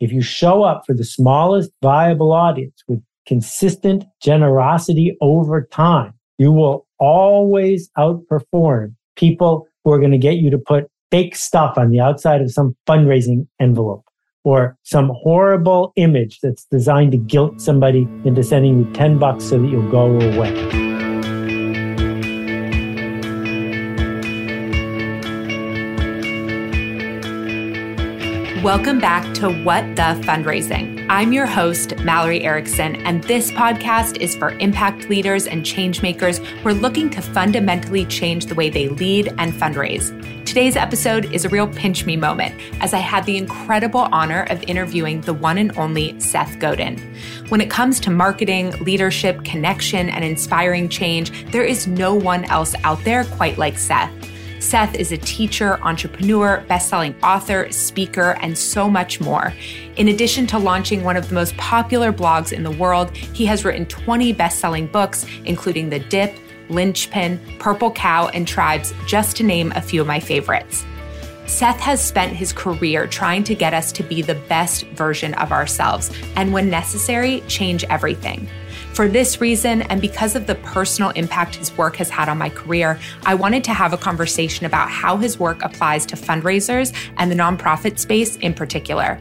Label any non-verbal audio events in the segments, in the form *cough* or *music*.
If you show up for the smallest viable audience with consistent generosity over time, you will always outperform people who are going to get you to put fake stuff on the outside of some fundraising envelope or some horrible image that's designed to guilt somebody into sending you 10 bucks so that you'll go away. Welcome back to What the Fundraising. I'm your host, Mallory Erickson, and this podcast is for impact leaders and change makers who are looking to fundamentally change the way they lead and fundraise. Today's episode is a real pinch me moment as I had the incredible honor of interviewing the one and only Seth Godin. When it comes to marketing, leadership, connection, and inspiring change, there is no one else out there quite like Seth. Seth is a teacher, entrepreneur, best-selling author, speaker, and so much more. In addition to launching one of the most popular blogs in the world, he has written 20 best-selling books, including The Dip, Linchpin, Purple Cow, and Tribes, just to name a few of my favorites. Seth has spent his career trying to get us to be the best version of ourselves, and when necessary, change everything. For this reason, and because of the personal impact his work has had on my career, I wanted to have a conversation about how his work applies to fundraisers and the nonprofit space in particular.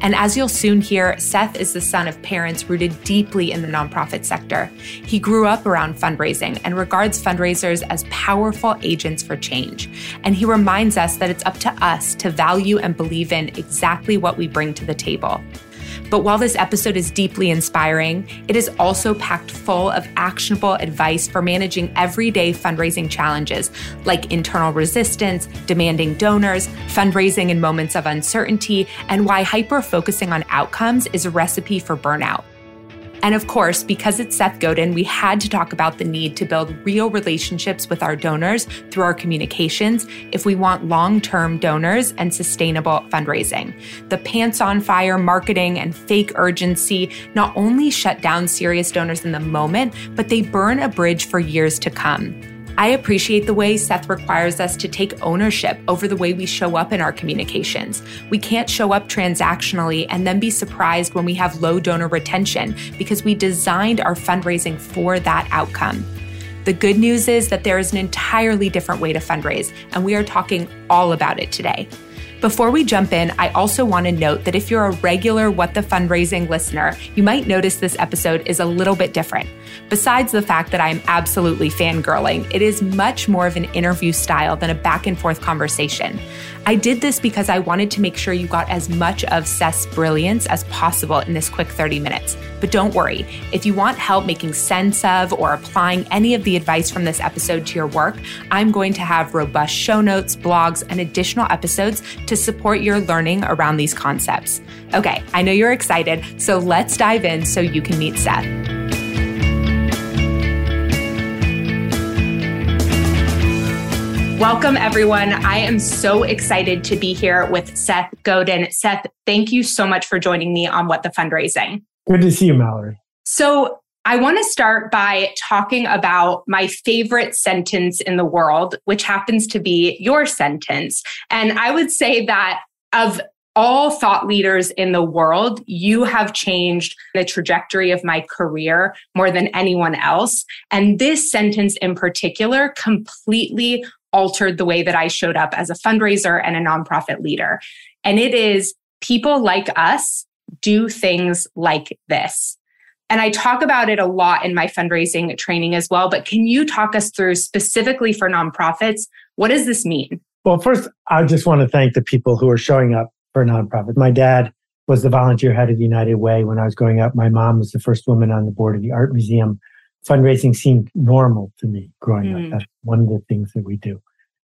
And as you'll soon hear, Seth is the son of parents rooted deeply in the nonprofit sector. He grew up around fundraising and regards fundraisers as powerful agents for change. And he reminds us that it's up to us to value and believe in exactly what we bring to the table. But while this episode is deeply inspiring, it is also packed full of actionable advice for managing everyday fundraising challenges like internal resistance, demanding donors, fundraising in moments of uncertainty, and why hyper focusing on outcomes is a recipe for burnout. And of course, because it's Seth Godin, we had to talk about the need to build real relationships with our donors through our communications if we want long term donors and sustainable fundraising. The pants on fire marketing and fake urgency not only shut down serious donors in the moment, but they burn a bridge for years to come. I appreciate the way Seth requires us to take ownership over the way we show up in our communications. We can't show up transactionally and then be surprised when we have low donor retention because we designed our fundraising for that outcome. The good news is that there is an entirely different way to fundraise, and we are talking all about it today. Before we jump in, I also want to note that if you're a regular What the Fundraising listener, you might notice this episode is a little bit different. Besides the fact that I'm absolutely fangirling, it is much more of an interview style than a back and forth conversation. I did this because I wanted to make sure you got as much of Seth's brilliance as possible in this quick 30 minutes. But don't worry, if you want help making sense of or applying any of the advice from this episode to your work, I'm going to have robust show notes, blogs, and additional episodes to support your learning around these concepts. Okay, I know you're excited, so let's dive in so you can meet Seth. Welcome, everyone. I am so excited to be here with Seth Godin. Seth, thank you so much for joining me on What the Fundraising. Good to see you, Mallory. So, I want to start by talking about my favorite sentence in the world, which happens to be your sentence. And I would say that of all thought leaders in the world, you have changed the trajectory of my career more than anyone else. And this sentence in particular completely altered the way that I showed up as a fundraiser and a nonprofit leader. And it is people like us do things like this. And I talk about it a lot in my fundraising training as well. But can you talk us through specifically for nonprofits? What does this mean? Well, first, I just want to thank the people who are showing up for nonprofits. My dad was the volunteer head of the United Way when I was growing up. My mom was the first woman on the board of the art museum fundraising seemed normal to me growing mm. up. That's one of the things that we do.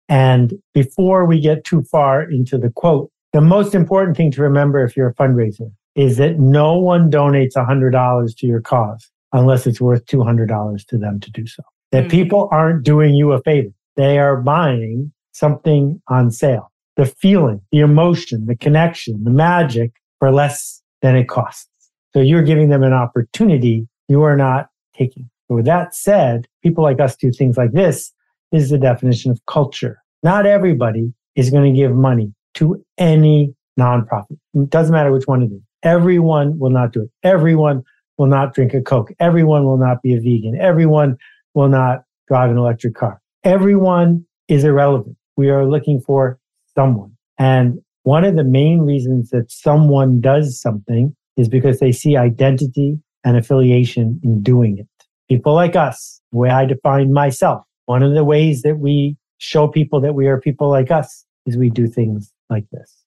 And before we get too far into the quote, the most important thing to remember if you're a fundraiser is that no one donates $100 to your cause unless it's worth $200 to them to do so. That mm-hmm. people aren't doing you a favor. They are buying something on sale. The feeling, the emotion, the connection, the magic for less than it costs. So you're giving them an opportunity you are not taking. So with that said, people like us do things like this is the definition of culture. Not everybody is going to give money to any nonprofit. It doesn't matter which one it is. Everyone will not do it. Everyone will not drink a Coke. Everyone will not be a vegan. Everyone will not drive an electric car. Everyone is irrelevant. We are looking for someone. And one of the main reasons that someone does something is because they see identity and affiliation in doing it. People like us, the way I define myself, one of the ways that we show people that we are people like us is we do things like this.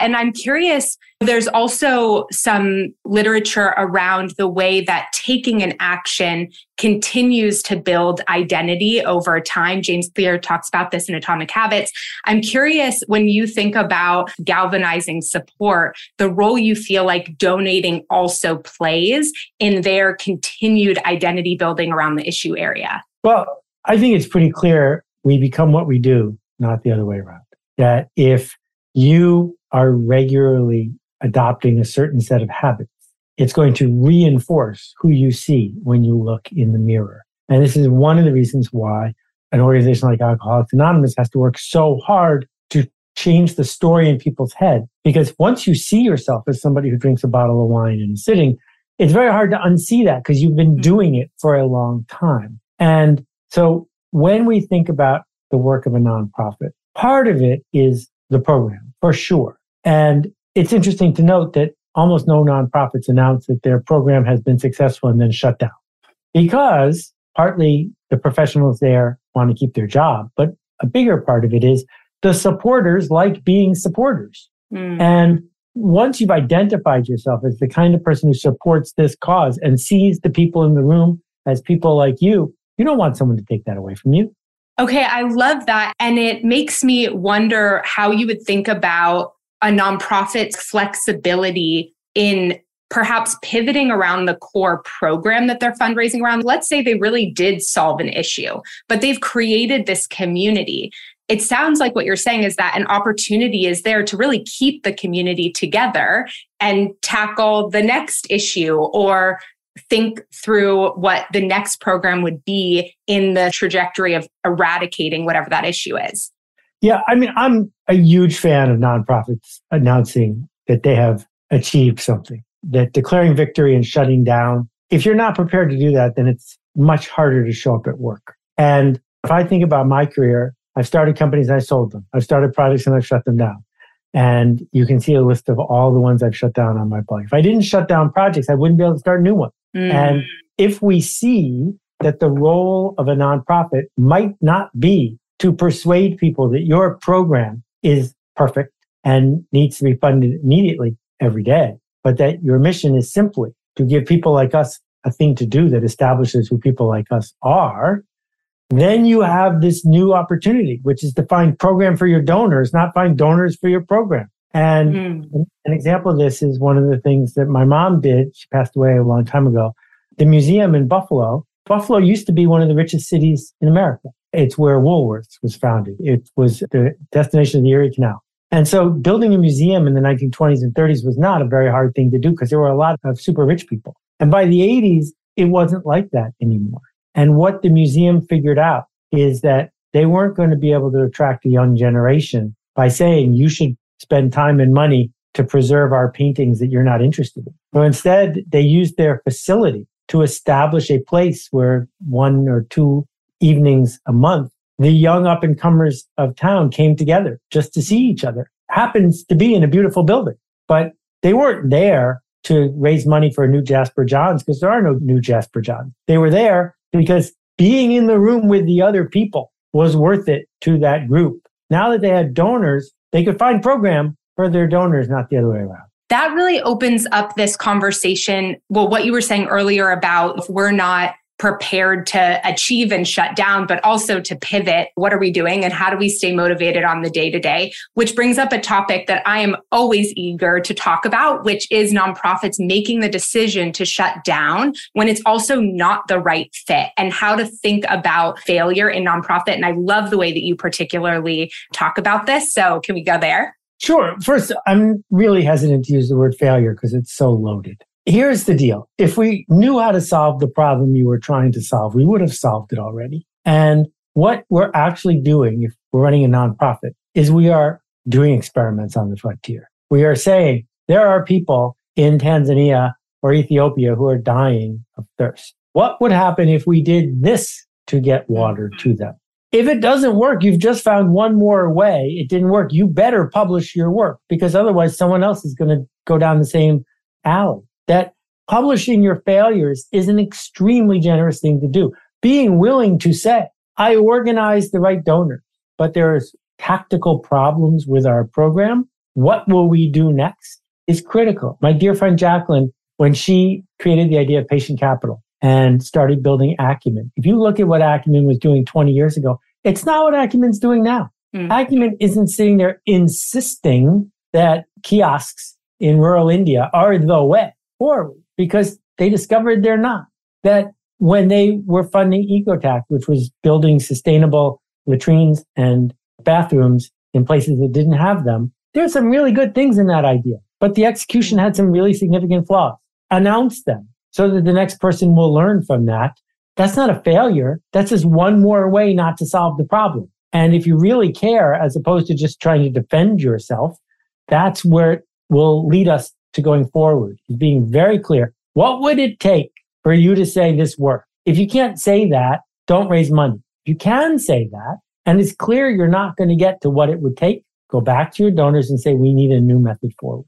And I'm curious, there's also some literature around the way that taking an action continues to build identity over time. James Clear talks about this in Atomic Habits. I'm curious when you think about galvanizing support, the role you feel like donating also plays in their continued identity building around the issue area. Well, I think it's pretty clear we become what we do, not the other way around. That if you are regularly adopting a certain set of habits, it's going to reinforce who you see when you look in the mirror. And this is one of the reasons why an organization like Alcoholics Anonymous has to work so hard to change the story in people's head. Because once you see yourself as somebody who drinks a bottle of wine in a sitting, it's very hard to unsee that because you've been mm-hmm. doing it for a long time. And so when we think about the work of a nonprofit, part of it is the program for sure. And it's interesting to note that almost no nonprofits announce that their program has been successful and then shut down because partly the professionals there want to keep their job, but a bigger part of it is the supporters like being supporters. Mm. And once you've identified yourself as the kind of person who supports this cause and sees the people in the room as people like you, you don't want someone to take that away from you. Okay, I love that. And it makes me wonder how you would think about a nonprofit's flexibility in perhaps pivoting around the core program that they're fundraising around. Let's say they really did solve an issue, but they've created this community. It sounds like what you're saying is that an opportunity is there to really keep the community together and tackle the next issue or think through what the next program would be in the trajectory of eradicating whatever that issue is. Yeah, I mean, I'm a huge fan of nonprofits announcing that they have achieved something, that declaring victory and shutting down. If you're not prepared to do that, then it's much harder to show up at work. And if I think about my career, I've started companies and I sold them. I've started projects and I've shut them down. And you can see a list of all the ones I've shut down on my blog. If I didn't shut down projects, I wouldn't be able to start new ones. Mm. And if we see that the role of a nonprofit might not be to persuade people that your program is perfect and needs to be funded immediately every day, but that your mission is simply to give people like us a thing to do that establishes who people like us are, then you have this new opportunity, which is to find program for your donors, not find donors for your program. And mm. an example of this is one of the things that my mom did. She passed away a long time ago. The museum in Buffalo, Buffalo used to be one of the richest cities in America. It's where Woolworths was founded. It was the destination of the Erie Canal. And so building a museum in the 1920s and 30s was not a very hard thing to do because there were a lot of super rich people. And by the 80s, it wasn't like that anymore. And what the museum figured out is that they weren't going to be able to attract a young generation by saying you should spend time and money to preserve our paintings that you're not interested in. So instead, they used their facility to establish a place where one or two evenings a month, the young up and comers of town came together just to see each other. Happens to be in a beautiful building, but they weren't there to raise money for a new Jasper Johns because there are no new Jasper Johns. They were there because being in the room with the other people was worth it to that group. Now that they had donors, they could find program for their donors, not the other way around. That really opens up this conversation. Well, what you were saying earlier about if we're not prepared to achieve and shut down, but also to pivot. What are we doing and how do we stay motivated on the day to day? Which brings up a topic that I am always eager to talk about, which is nonprofits making the decision to shut down when it's also not the right fit and how to think about failure in nonprofit. And I love the way that you particularly talk about this. So can we go there? Sure. First, I'm really hesitant to use the word failure because it's so loaded. Here's the deal. If we knew how to solve the problem you were trying to solve, we would have solved it already. And what we're actually doing, if we're running a nonprofit, is we are doing experiments on the frontier. We are saying there are people in Tanzania or Ethiopia who are dying of thirst. What would happen if we did this to get water to them? If it doesn't work, you've just found one more way. It didn't work. You better publish your work because otherwise someone else is going to go down the same alley. That publishing your failures is an extremely generous thing to do. Being willing to say, I organized the right donor, but there's tactical problems with our program. What will we do next is critical. My dear friend Jacqueline, when she created the idea of patient capital, and started building Acumen. If you look at what Acumen was doing 20 years ago, it's not what Acumen's doing now. Mm. Acumen isn't sitting there insisting that kiosks in rural India are the way forward because they discovered they're not. That when they were funding Ecotact, which was building sustainable latrines and bathrooms in places that didn't have them, there's some really good things in that idea, but the execution had some really significant flaws. Announce them so that the next person will learn from that. That's not a failure. That's just one more way not to solve the problem. And if you really care, as opposed to just trying to defend yourself, that's where it will lead us to going forward, is being very clear. What would it take for you to say this work? If you can't say that, don't raise money. If you can say that, and it's clear you're not going to get to what it would take, go back to your donors and say, we need a new method forward.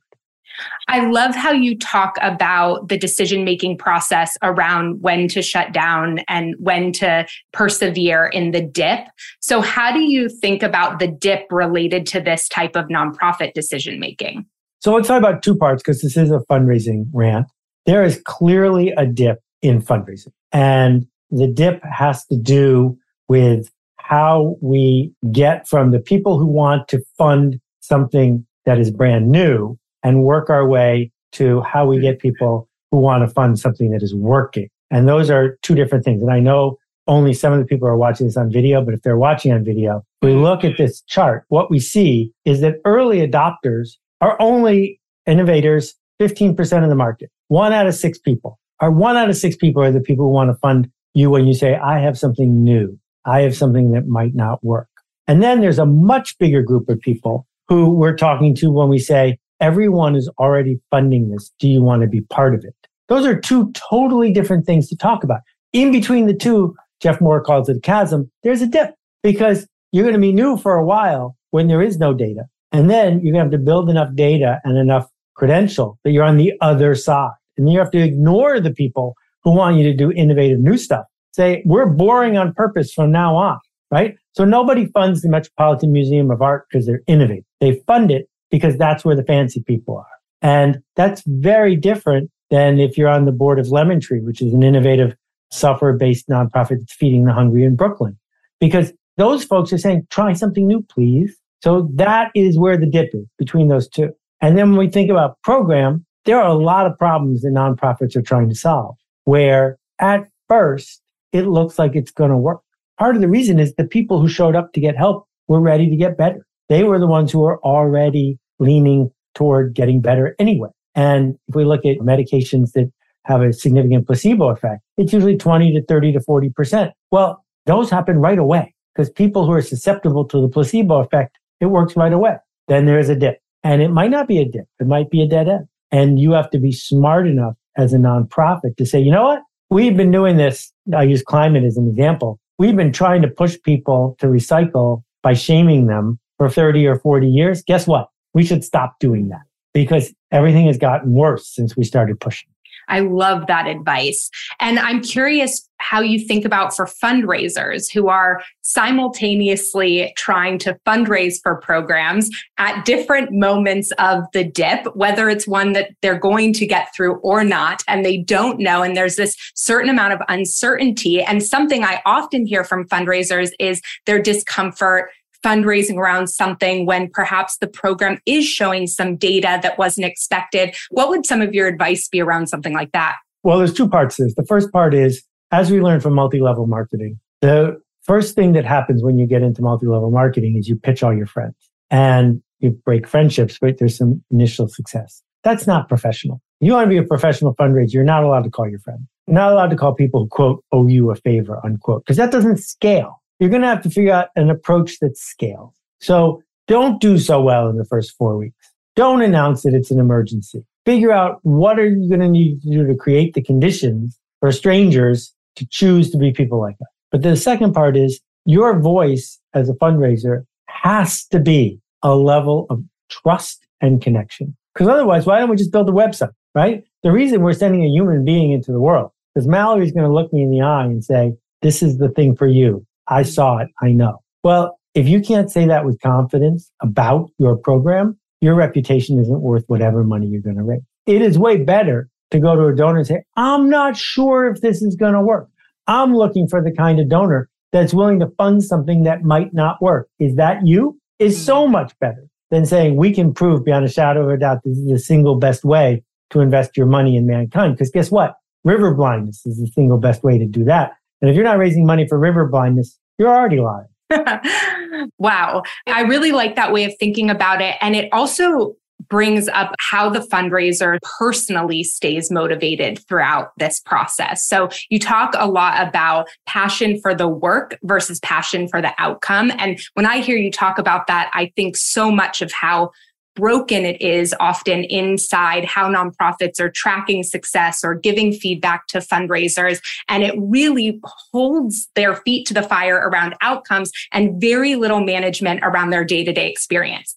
I love how you talk about the decision making process around when to shut down and when to persevere in the dip. So, how do you think about the dip related to this type of nonprofit decision making? So, let's talk about two parts because this is a fundraising rant. There is clearly a dip in fundraising, and the dip has to do with how we get from the people who want to fund something that is brand new and work our way to how we get people who want to fund something that is working. And those are two different things. And I know only some of the people are watching this on video, but if they're watching on video, we look at this chart, what we see is that early adopters are only innovators 15% of the market. One out of six people are one out of six people are the people who want to fund you when you say, I have something new. I have something that might not work. And then there's a much bigger group of people who we're talking to when we say, everyone is already funding this. Do you want to be part of it? Those are two totally different things to talk about. In between the two, Jeff Moore calls it a chasm. There's a dip because you're going to be new for a while when there is no data. And then you're going to have to build enough data and enough credential that you're on the other side. And you have to ignore the people who want you to do innovative new stuff. Say, we're boring on purpose from now on, right? So nobody funds the Metropolitan Museum of Art because they're innovative. They fund it because that's where the fancy people are. And that's very different than if you're on the board of Lemontree, which is an innovative software based nonprofit that's feeding the hungry in Brooklyn. Because those folks are saying, try something new, please. So that is where the dip is between those two. And then when we think about program, there are a lot of problems that nonprofits are trying to solve where at first it looks like it's going to work. Part of the reason is the people who showed up to get help were ready to get better. They were the ones who were already leaning toward getting better anyway. And if we look at medications that have a significant placebo effect, it's usually 20 to 30 to 40%. Well, those happen right away because people who are susceptible to the placebo effect, it works right away. Then there's a dip and it might not be a dip. It might be a dead end. And you have to be smart enough as a nonprofit to say, you know what? We've been doing this. I use climate as an example. We've been trying to push people to recycle by shaming them for 30 or 40 years. Guess what? we should stop doing that because everything has gotten worse since we started pushing. I love that advice. And I'm curious how you think about for fundraisers who are simultaneously trying to fundraise for programs at different moments of the dip, whether it's one that they're going to get through or not, and they don't know. And there's this certain amount of uncertainty. And something I often hear from fundraisers is their discomfort fundraising around something when perhaps the program is showing some data that wasn't expected. What would some of your advice be around something like that? Well, there's two parts to this. The first part is, as we learned from multi level marketing, the first thing that happens when you get into multi level marketing is you pitch all your friends and you break friendships, but there's some initial success. That's not professional. You want to be a professional fundraiser, you're not allowed to call your friends. You're not allowed to call people who quote owe you a favor, unquote, because that doesn't scale you're going to have to figure out an approach that scales. So don't do so well in the first four weeks. Don't announce that it's an emergency. Figure out what are you going to need to do to create the conditions for strangers to choose to be people like that. But the second part is your voice as a fundraiser has to be a level of trust and connection. Because otherwise, why don't we just build a website, right? The reason we're sending a human being into the world is Mallory's going to look me in the eye and say, this is the thing for you. I saw it. I know. Well, if you can't say that with confidence about your program, your reputation isn't worth whatever money you're going to raise. It is way better to go to a donor and say, I'm not sure if this is going to work. I'm looking for the kind of donor that's willing to fund something that might not work. Is that you? Is so mm-hmm. much better than saying we can prove beyond a shadow of a doubt this is the single best way to invest your money in mankind. Because guess what? River blindness is the single best way to do that. And if you're not raising money for river blindness, you're already lying. *laughs* wow. I really like that way of thinking about it. And it also brings up how the fundraiser personally stays motivated throughout this process. So you talk a lot about passion for the work versus passion for the outcome. And when I hear you talk about that, I think so much of how broken it is often inside how nonprofits are tracking success or giving feedback to fundraisers. And it really holds their feet to the fire around outcomes and very little management around their day to day experience.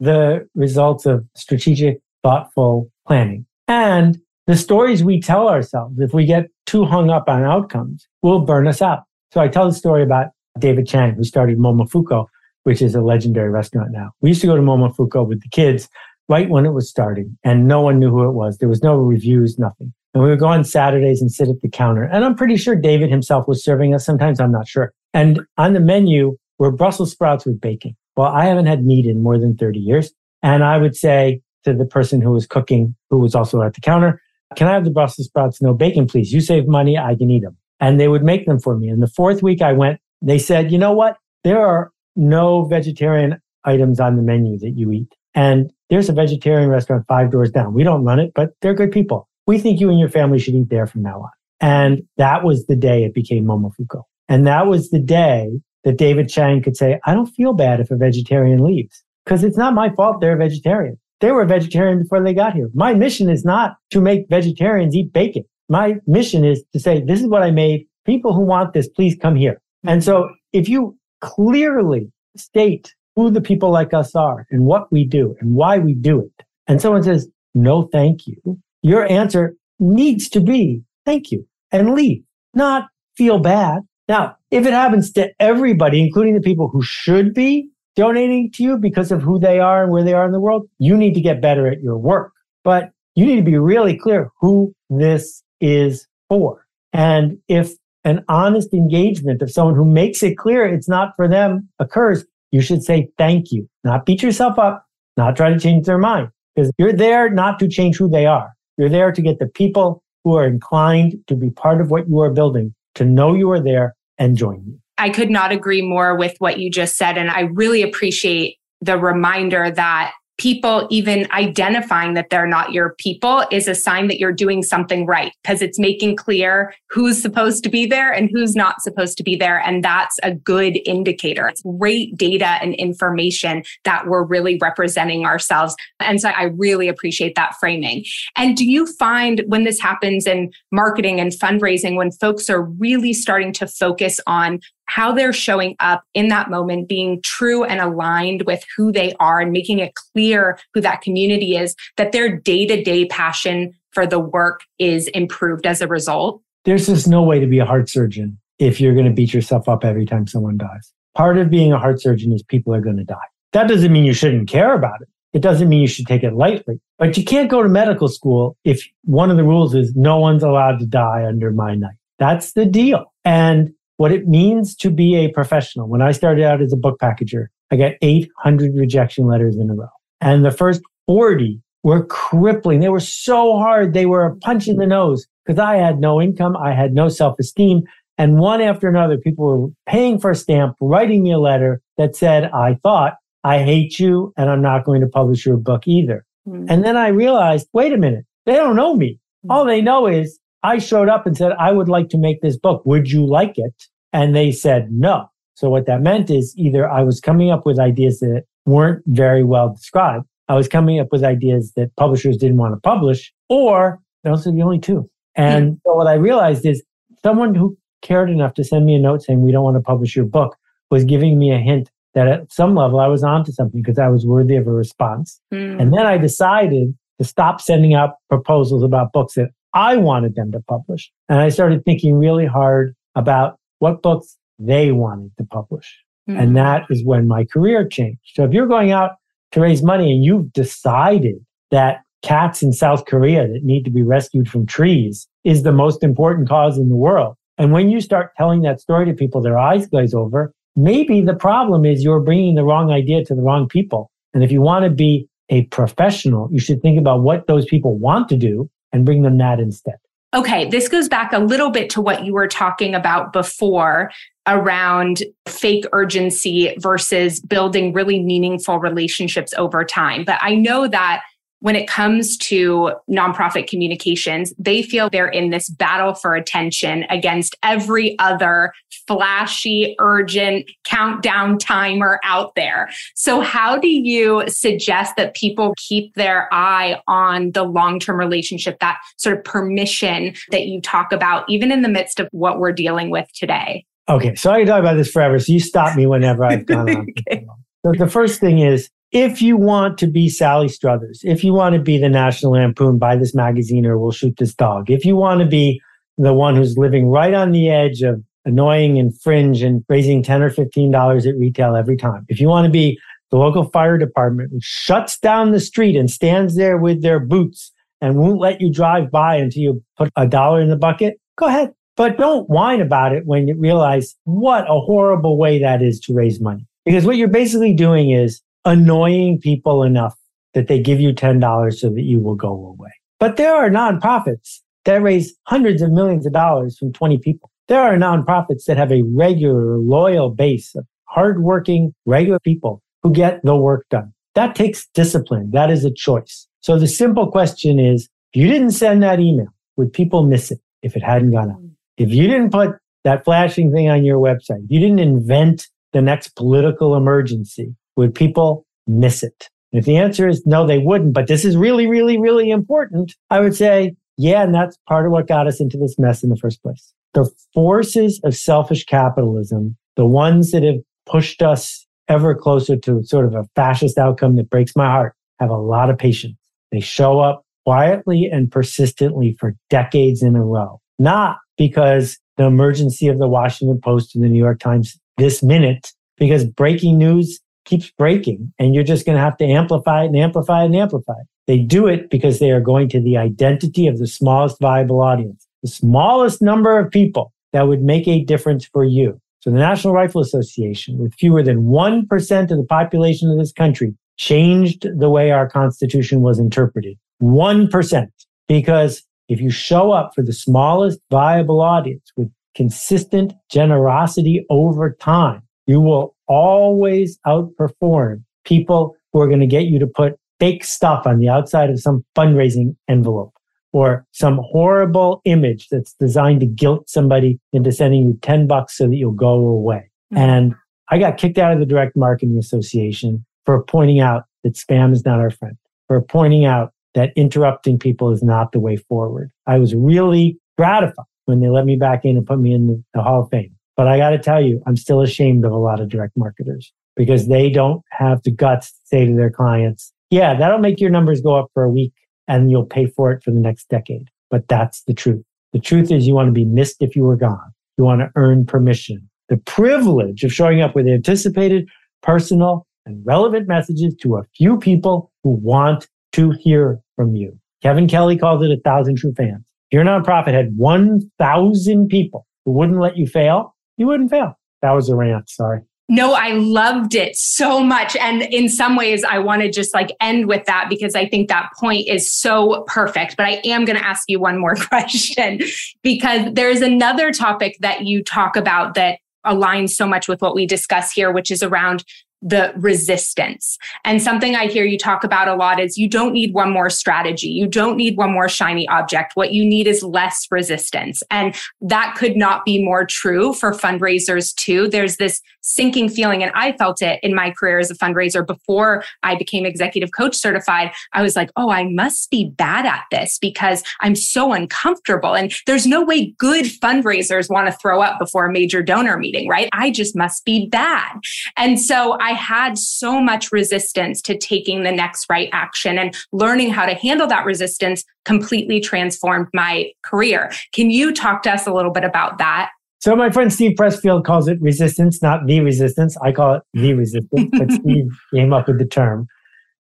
the results of strategic, thoughtful planning. And the stories we tell ourselves, if we get too hung up on outcomes, will burn us out. So I tell the story about David Chang, who started Momofuku, which is a legendary restaurant now. We used to go to Momofuku with the kids right when it was starting, and no one knew who it was. There was no reviews, nothing. And we would go on Saturdays and sit at the counter. And I'm pretty sure David himself was serving us. Sometimes I'm not sure. And on the menu were Brussels sprouts with bacon. Well, I haven't had meat in more than 30 years. And I would say to the person who was cooking, who was also at the counter, can I have the Brussels sprouts? No bacon, please. You save money. I can eat them. And they would make them for me. And the fourth week I went, they said, you know what? There are no vegetarian items on the menu that you eat. And there's a vegetarian restaurant five doors down. We don't run it, but they're good people. We think you and your family should eat there from now on. And that was the day it became Momofuku. And that was the day that David Chang could say, I don't feel bad if a vegetarian leaves because it's not my fault they're a vegetarian. They were a vegetarian before they got here. My mission is not to make vegetarians eat bacon. My mission is to say, this is what I made. People who want this, please come here. And so if you clearly state who the people like us are and what we do and why we do it, and someone says, no, thank you, your answer needs to be thank you and leave, not feel bad. Now, if it happens to everybody, including the people who should be donating to you because of who they are and where they are in the world, you need to get better at your work. But you need to be really clear who this is for. And if an honest engagement of someone who makes it clear it's not for them occurs, you should say thank you, not beat yourself up, not try to change their mind because you're there not to change who they are. You're there to get the people who are inclined to be part of what you are building to know you are there and join you. I could not agree more with what you just said. And I really appreciate the reminder that people even identifying that they're not your people is a sign that you're doing something right because it's making clear who's supposed to be there and who's not supposed to be there. And that's a good indicator. It's great data and information that we're really representing ourselves. And so I really appreciate that framing. And do you find when this happens in marketing and fundraising, when folks are really starting to focus on how they're showing up in that moment, being true and aligned with who they are and making it clear who that community is, that their day to day passion for the work is improved as a result? There's just no way to be a heart surgeon if you're going to beat yourself up every time someone dies. Part of being a heart surgeon is people are going to die. That doesn't mean you shouldn't care about it. It doesn't mean you should take it lightly. But you can't go to medical school if one of the rules is no one's allowed to die under my knife. That's the deal. And what it means to be a professional. When I started out as a book packager, I got 800 rejection letters in a row. And the first 40 were crippling. They were so hard. They were a punch in the nose because I had no income. I had no self esteem. And one after another, people were paying for a stamp, writing me a letter that said, I thought, I hate you and I'm not going to publish your book either. Mm-hmm. And then I realized, wait a minute, they don't know me. Mm-hmm. All they know is I showed up and said, I would like to make this book. Would you like it? And they said no. So what that meant is either I was coming up with ideas that weren't very well described. I was coming up with ideas that publishers didn't want to publish, or those are the only two. And mm. so what I realized is someone who cared enough to send me a note saying, we don't want to publish your book was giving me a hint that at some level I was onto something because I was worthy of a response. Mm. And then I decided to stop sending out proposals about books that I wanted them to publish. And I started thinking really hard about what books they wanted to publish. Mm-hmm. And that is when my career changed. So if you're going out to raise money and you've decided that cats in South Korea that need to be rescued from trees is the most important cause in the world. And when you start telling that story to people, their eyes glaze over. Maybe the problem is you're bringing the wrong idea to the wrong people. And if you want to be a professional, you should think about what those people want to do and bring them that instead. Okay, this goes back a little bit to what you were talking about before around fake urgency versus building really meaningful relationships over time. But I know that when it comes to nonprofit communications, they feel they're in this battle for attention against every other flashy, urgent countdown timer out there. So, how do you suggest that people keep their eye on the long term relationship, that sort of permission that you talk about, even in the midst of what we're dealing with today? Okay, so I can talk about this forever. So, you stop me whenever I've gone on. *laughs* okay. So, the first thing is if you want to be Sally Struthers, if you want to be the National Lampoon, buy this magazine or we'll shoot this dog. If you want to be the one who's living right on the edge of annoying and fringe and raising 10 or $15 at retail every time. If you want to be the local fire department which shuts down the street and stands there with their boots and won't let you drive by until you put a dollar in the bucket, go ahead. But don't whine about it when you realize what a horrible way that is to raise money. Because what you're basically doing is annoying people enough that they give you $10 so that you will go away. But there are nonprofits that raise hundreds of millions of dollars from 20 people. There are nonprofits that have a regular, loyal base of hardworking, regular people who get the work done. That takes discipline. That is a choice. So the simple question is, if you didn't send that email, would people miss it if it hadn't gone out? If you didn't put that flashing thing on your website, you didn't invent the next political emergency, would people miss it? And if the answer is no, they wouldn't, but this is really, really, really important, I would say, yeah, and that's part of what got us into this mess in the first place. The forces of selfish capitalism, the ones that have pushed us ever closer to sort of a fascist outcome that breaks my heart, have a lot of patience. They show up quietly and persistently for decades in a row, not because the emergency of the Washington Post and the New York Times this minute, because breaking news keeps breaking and you're just going to have to amplify it and amplify it and amplify it. They do it because they are going to the identity of the smallest viable audience, the smallest number of people that would make a difference for you. So the National Rifle Association, with fewer than 1% of the population of this country, changed the way our Constitution was interpreted. 1%. Because if you show up for the smallest viable audience with consistent generosity over time, you will always outperform people who are going to get you to put fake stuff on the outside of some fundraising envelope or some horrible image that's designed to guilt somebody into sending you 10 bucks so that you'll go away. Mm-hmm. And I got kicked out of the Direct Marketing Association for pointing out that spam is not our friend, for pointing out that interrupting people is not the way forward. I was really gratified when they let me back in and put me in the, the Hall of Fame. But I got to tell you, I'm still ashamed of a lot of direct marketers because they don't have the guts to say to their clients, yeah, that'll make your numbers go up for a week and you'll pay for it for the next decade. But that's the truth. The truth is you want to be missed if you were gone. You want to earn permission. The privilege of showing up with anticipated, personal, and relevant messages to a few people who want to hear from you. Kevin Kelly calls it a thousand true fans. Your nonprofit had 1,000 people who wouldn't let you fail, you wouldn't fail. That was a rant. Sorry. No, I loved it so much. And in some ways, I want to just like end with that because I think that point is so perfect. But I am going to ask you one more *laughs* question because there's another topic that you talk about that aligns so much with what we discuss here, which is around the resistance. And something I hear you talk about a lot is you don't need one more strategy. You don't need one more shiny object. What you need is less resistance. And that could not be more true for fundraisers too. There's this sinking feeling, and I felt it in my career as a fundraiser before I became executive coach certified. I was like, oh, I must be bad at this because I'm so uncomfortable. And there's no way good fundraisers want to throw up before a major donor meeting, right? I just must be bad. And so I I had so much resistance to taking the next right action and learning how to handle that resistance completely transformed my career. Can you talk to us a little bit about that? So my friend Steve Pressfield calls it resistance, not the resistance. I call it the resistance, but *laughs* Steve came up with the term.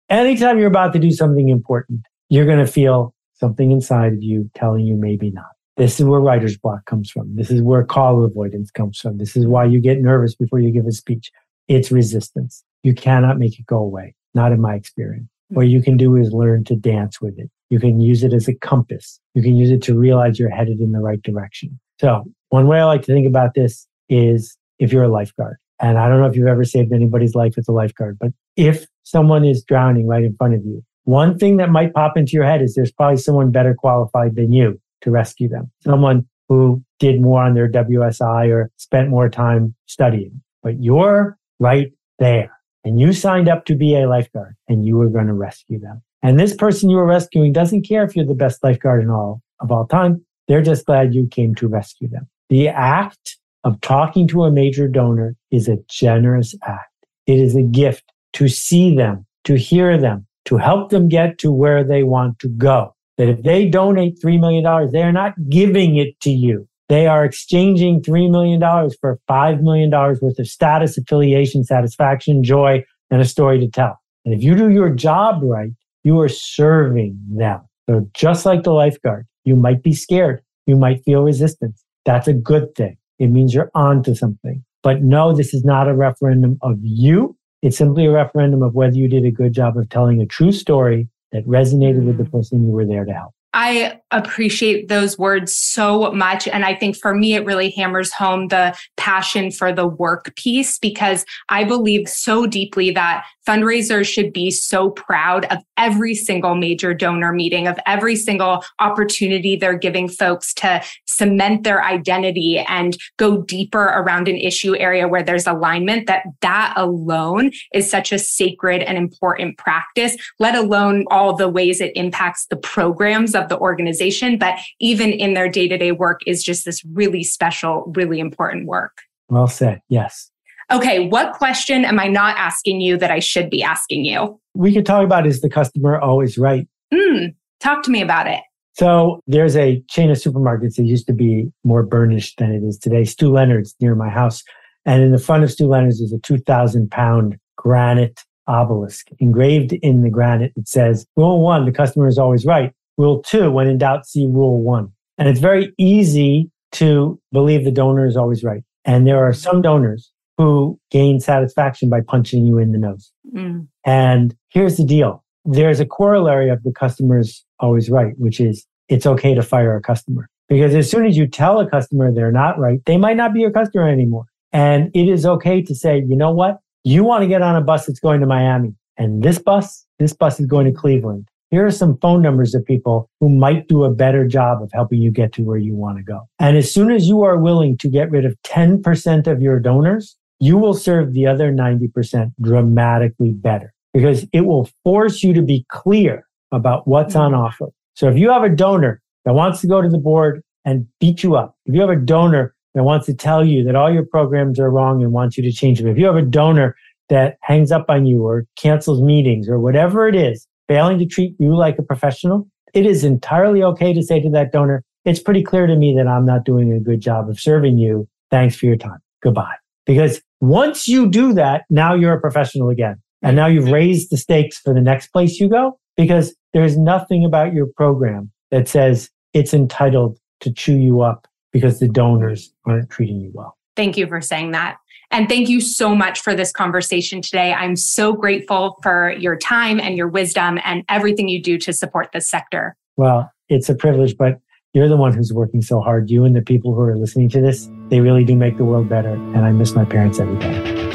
Anytime you're about to do something important, you're going to feel something inside of you telling you maybe not. This is where writer's block comes from. This is where call avoidance comes from. This is why you get nervous before you give a speech it's resistance. You cannot make it go away, not in my experience. Hmm. What you can do is learn to dance with it. You can use it as a compass. You can use it to realize you're headed in the right direction. So, one way I like to think about this is if you're a lifeguard, and I don't know if you've ever saved anybody's life as a lifeguard, but if someone is drowning right in front of you, one thing that might pop into your head is there's probably someone better qualified than you to rescue them. Someone who did more on their WSI or spent more time studying. But you're right there. And you signed up to be a lifeguard and you were going to rescue them. And this person you were rescuing doesn't care if you're the best lifeguard in all of all time. They're just glad you came to rescue them. The act of talking to a major donor is a generous act. It is a gift to see them, to hear them, to help them get to where they want to go. That if they donate $3 million, they are not giving it to you. They are exchanging $3 million for $5 million worth of status, affiliation, satisfaction, joy, and a story to tell. And if you do your job right, you are serving them. So just like the lifeguard, you might be scared. You might feel resistance. That's a good thing. It means you're on to something. But no, this is not a referendum of you. It's simply a referendum of whether you did a good job of telling a true story that resonated with the mm. person you were there to help. I appreciate those words so much. And I think for me, it really hammers home the passion for the work piece because I believe so deeply that fundraisers should be so proud of every single major donor meeting, of every single opportunity they're giving folks to cement their identity and go deeper around an issue area where there's alignment that that alone is such a sacred and important practice, let alone all the ways it impacts the programs of the organization. But even in their day to day work is just this really special, really important work. Well said. Yes okay, what question am I not asking you that I should be asking you? We could talk about is the customer always right? Mm, talk to me about it. So there's a chain of supermarkets that used to be more burnished than it is today. Stew Leonard's near my house. And in the front of Stew Leonard's is a 2,000 pound granite obelisk. Engraved in the granite, it says, Rule one, the customer is always right. Rule two, when in doubt, see rule one. And it's very easy to believe the donor is always right. And there are some donors who gain satisfaction by punching you in the nose. Mm. And here's the deal. There's a corollary of the customer's always right, which is it's okay to fire a customer. Because as soon as you tell a customer they're not right, they might not be your customer anymore. And it is okay to say, you know what? You want to get on a bus that's going to Miami. And this bus, this bus is going to Cleveland. Here are some phone numbers of people who might do a better job of helping you get to where you want to go. And as soon as you are willing to get rid of 10% of your donors, you will serve the other 90% dramatically better because it will force you to be clear about what's on offer. So if you have a donor that wants to go to the board and beat you up, if you have a donor that wants to tell you that all your programs are wrong and wants you to change them, if you have a donor that hangs up on you or cancels meetings or whatever it is, failing to treat you like a professional, it is entirely okay to say to that donor, it's pretty clear to me that I'm not doing a good job of serving you. Thanks for your time. Goodbye. Because once you do that, now you're a professional again. And now you've raised the stakes for the next place you go because there's nothing about your program that says it's entitled to chew you up because the donors aren't treating you well. Thank you for saying that. And thank you so much for this conversation today. I'm so grateful for your time and your wisdom and everything you do to support this sector. Well, it's a privilege, but you're the one who's working so hard. You and the people who are listening to this, they really do make the world better. And I miss my parents every day.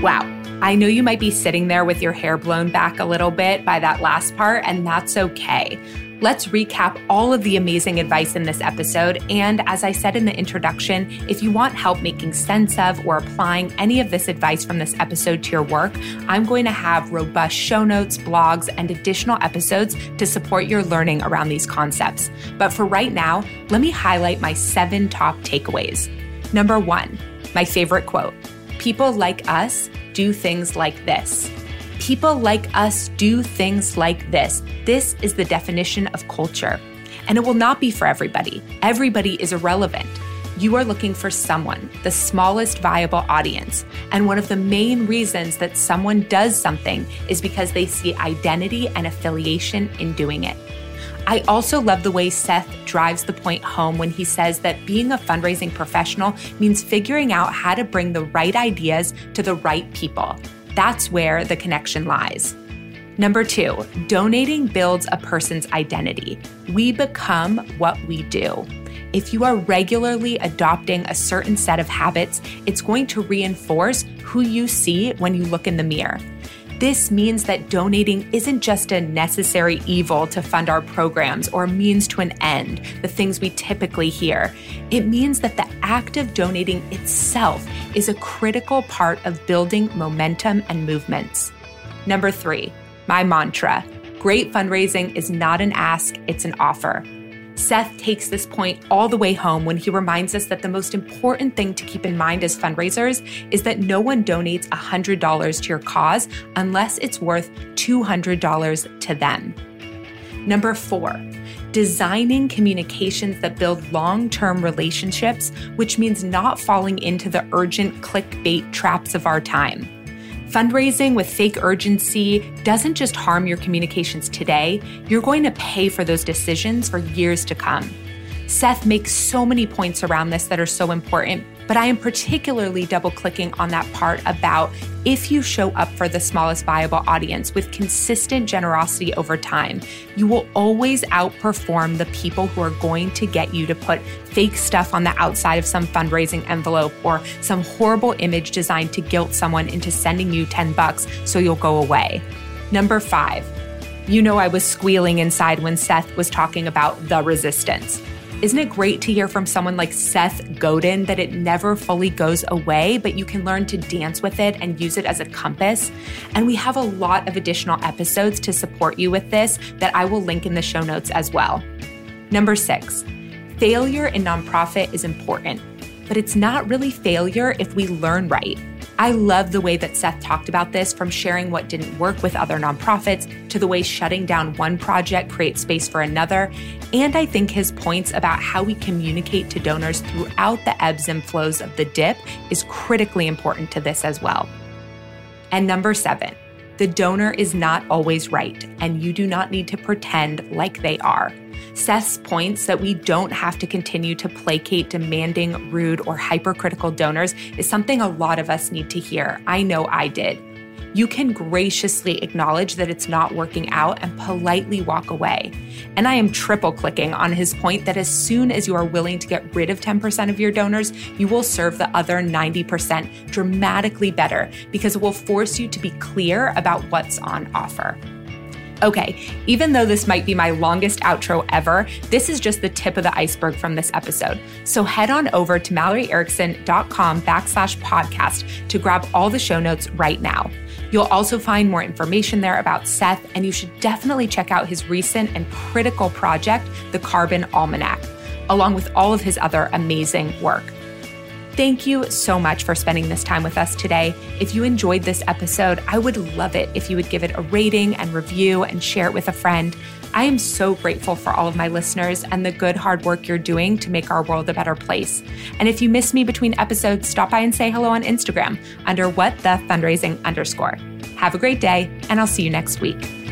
Wow. I know you might be sitting there with your hair blown back a little bit by that last part, and that's okay. Let's recap all of the amazing advice in this episode. And as I said in the introduction, if you want help making sense of or applying any of this advice from this episode to your work, I'm going to have robust show notes, blogs, and additional episodes to support your learning around these concepts. But for right now, let me highlight my seven top takeaways. Number one, my favorite quote People like us do things like this. People like us do things like this. This is the definition of culture. And it will not be for everybody. Everybody is irrelevant. You are looking for someone, the smallest viable audience. And one of the main reasons that someone does something is because they see identity and affiliation in doing it. I also love the way Seth drives the point home when he says that being a fundraising professional means figuring out how to bring the right ideas to the right people. That's where the connection lies. Number two, donating builds a person's identity. We become what we do. If you are regularly adopting a certain set of habits, it's going to reinforce who you see when you look in the mirror. This means that donating isn't just a necessary evil to fund our programs or a means to an end, the things we typically hear. It means that the act of donating itself is a critical part of building momentum and movements. Number three, my mantra great fundraising is not an ask, it's an offer. Seth takes this point all the way home when he reminds us that the most important thing to keep in mind as fundraisers is that no one donates $100 to your cause unless it's worth $200 to them. Number four, designing communications that build long term relationships, which means not falling into the urgent clickbait traps of our time. Fundraising with fake urgency doesn't just harm your communications today, you're going to pay for those decisions for years to come. Seth makes so many points around this that are so important, but I am particularly double clicking on that part about if you show up for the smallest viable audience with consistent generosity over time, you will always outperform the people who are going to get you to put fake stuff on the outside of some fundraising envelope or some horrible image designed to guilt someone into sending you 10 bucks so you'll go away. Number five, you know, I was squealing inside when Seth was talking about the resistance. Isn't it great to hear from someone like Seth Godin that it never fully goes away, but you can learn to dance with it and use it as a compass? And we have a lot of additional episodes to support you with this that I will link in the show notes as well. Number six, failure in nonprofit is important, but it's not really failure if we learn right. I love the way that Seth talked about this from sharing what didn't work with other nonprofits to the way shutting down one project creates space for another. And I think his points about how we communicate to donors throughout the ebbs and flows of the dip is critically important to this as well. And number seven, the donor is not always right, and you do not need to pretend like they are. Seth's points that we don't have to continue to placate demanding, rude, or hypercritical donors is something a lot of us need to hear. I know I did you can graciously acknowledge that it's not working out and politely walk away. And I am triple clicking on his point that as soon as you are willing to get rid of 10% of your donors, you will serve the other 90% dramatically better because it will force you to be clear about what's on offer. Okay, even though this might be my longest outro ever, this is just the tip of the iceberg from this episode. So head on over to malloryerickson.com backslash podcast to grab all the show notes right now. You'll also find more information there about Seth, and you should definitely check out his recent and critical project, the Carbon Almanac, along with all of his other amazing work. Thank you so much for spending this time with us today. If you enjoyed this episode, I would love it if you would give it a rating and review and share it with a friend. I am so grateful for all of my listeners and the good hard work you're doing to make our world a better place. And if you miss me between episodes, stop by and say hello on Instagram under what the fundraising underscore. Have a great day, and I'll see you next week.